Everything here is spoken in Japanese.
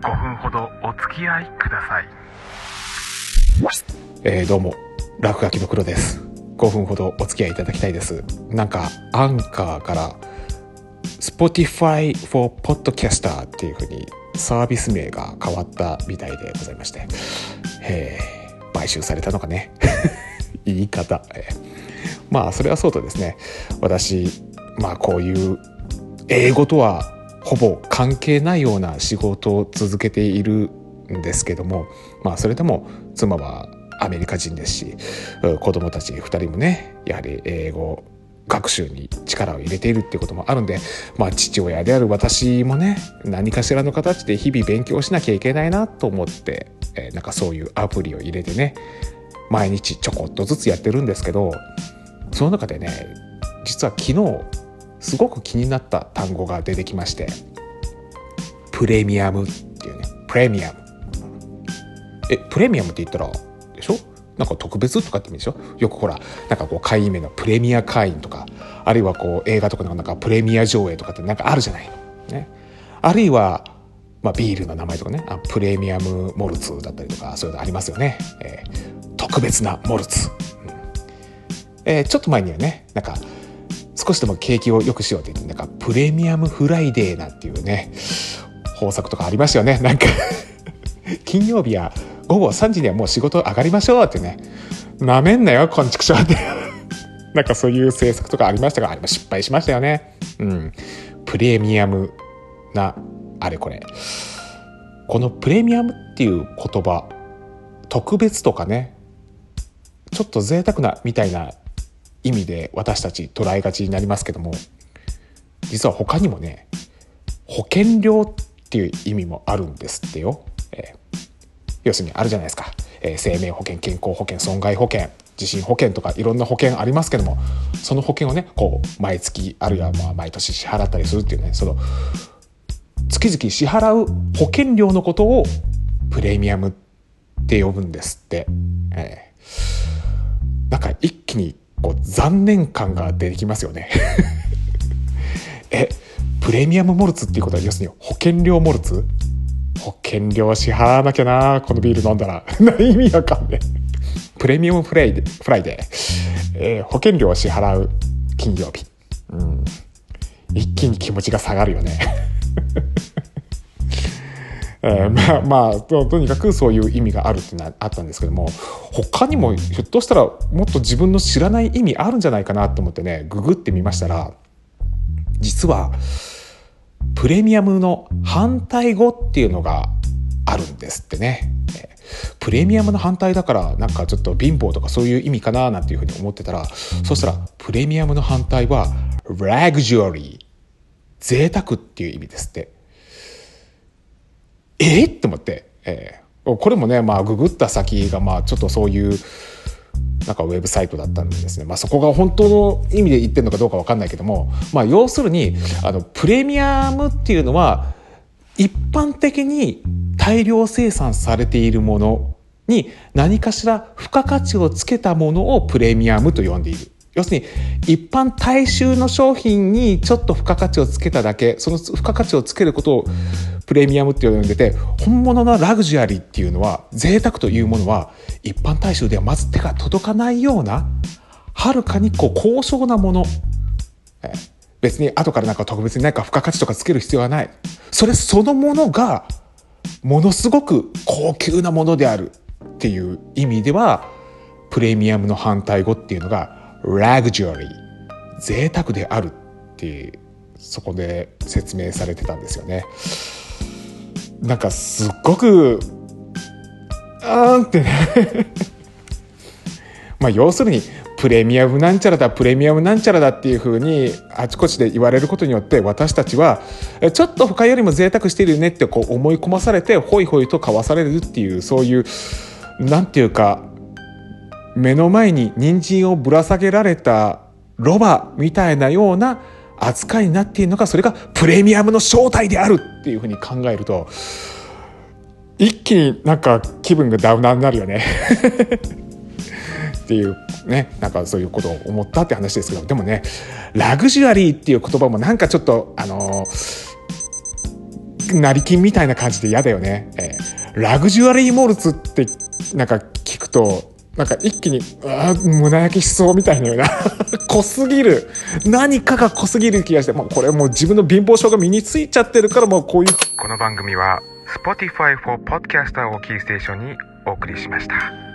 5分ほどお付き合いください。えー、どうも落書きの黒です。5分ほどお付き合いいただきたいです。なんかアンカーから Spotify for Podcaster っていう風にサービス名が変わったみたいでございまして。えー、買収されたのかね。言い方、えー、まあそれはそうとですね。私まあこういう英語とはほぼ関係ないような仕事を続けているんですけどもまあそれでも妻はアメリカ人ですし子供たち2人もねやはり英語学習に力を入れているっていうこともあるんで、まあ、父親である私もね何かしらの形で日々勉強しなきゃいけないなと思って、えー、なんかそういうアプリを入れてね毎日ちょこっとずつやってるんですけどその中でね実は昨日すごく気になった単語が出てきましてプレミアムっていうねプレミアム。えプレミアムって言ったらでしょ？なんか特別とかって意味でしょ？よくほらなんかこう会員名のプレミア会員とかあるいはこう映画とかのなんかプレミア上映とかってなんかあるじゃないね。あるいはまあ、ビールの名前とかねあプレミアムモルツだったりとかそういうのありますよね、えー、特別なモルツ、うん。えー、ちょっと前にはねなんか少しでも景気を良くしようって言ってなんかプレミアムフライデーなんていうね方策とかありましたよねなんか 金曜日は午後3時にはもう仕事上がりましょうってね。なめんなよ、こんちくしょうって。なんかそういう政策とかありましたが、あれも失敗しましたよね。うん。プレミアムな、あれこれ。このプレミアムっていう言葉、特別とかね、ちょっと贅沢なみたいな意味で私たち捉えがちになりますけども、実は他にもね、保険料っていう意味もあるんですってよ。えー要するにあるじゃないですか、えー、生命保険健康保険損害保険地震保険とかいろんな保険ありますけどもその保険をねこう毎月あるいはまあ毎年支払ったりするっていうねその月々支払う保険料のことをプレミアムって呼ぶんですって、えー、なんか一気にこう残念感が出てきますよね。えプレミアムモルツっていうことは要するに保険料モルツ？保険料支払わなきゃなこのビール飲んだら。意味わかんねえ。プレミアムフライデーフライデー、えー、保険料を支払う金曜日、うん、一気に気持ちが下がるよね。えー、まあまあとにかくそういう意味があるっていうのはあったんですけども他にもひょっとしたらもっと自分の知らない意味あるんじゃないかなと思ってねググってみましたら実はプレミアムの反対語っていうのがあるんですってね。プレミアムの反対だからなんかちょっと貧乏とかそういう意味かななんていうふうに思ってたらそしたらプレミアムの反対はラグジュアリー贅沢っていう意味ですってえ？って思って、えー、これもねまあググった先がまあちょっとそういうなんかウェブサイトだったんですね。まあ、そこが本当の意味で言ってるのかどうかわかんないけども、まあ、要するに、あの、プレミアムっていうのは、一般的に大量生産されているものに何かしら付加価値をつけたものをプレミアムと呼んでいる。要するに一般大衆の商品にちょっと付加価値をつけただけその付加価値をつけることをプレミアムって呼んでて本物のラグジュアリーっていうのは贅沢というものは一般大衆ではまず手が届かないようなはるかにこう高尚なもの別に後からなんか特別に何か付加価値とかつける必要はない。それそのものがものすごく高級なものであるっていう意味ではプレミアムの反対語っていうのがラグジュアリー贅沢であるってそこで説明されてたんですよね。なんかすっごくあーんってね。まあ要するにプレミアムなんちゃらだプレミアムなんちゃらだっていうふうにあちこちで言われることによって私たちはちょっと他よりも贅沢してるよねってこう思い込まされてホイホイと買わされるっていうそういうなんていうか目の前に人参をぶら下げられたロバみたいなような扱いになっているのかそれがプレミアムの正体であるっていうふうに考えると一気になんか気分がダウナーになるよね っていうねなんかそういうことを思ったって話ですけどでもねラグジュアリーっていう言葉もなんかちょっとあの成金みたいな感じで嫌だよね。えーラグジュアリーモルツってなんか聞くと、なんか一気に、ああ胸焼けしそうみたいなような。濃すぎる。何かが濃すぎる気がして、もうこれもう自分の貧乏症が身についちゃってるからもうこういうこの番組は Spotify for Podcaster をキーステーションにお送りしました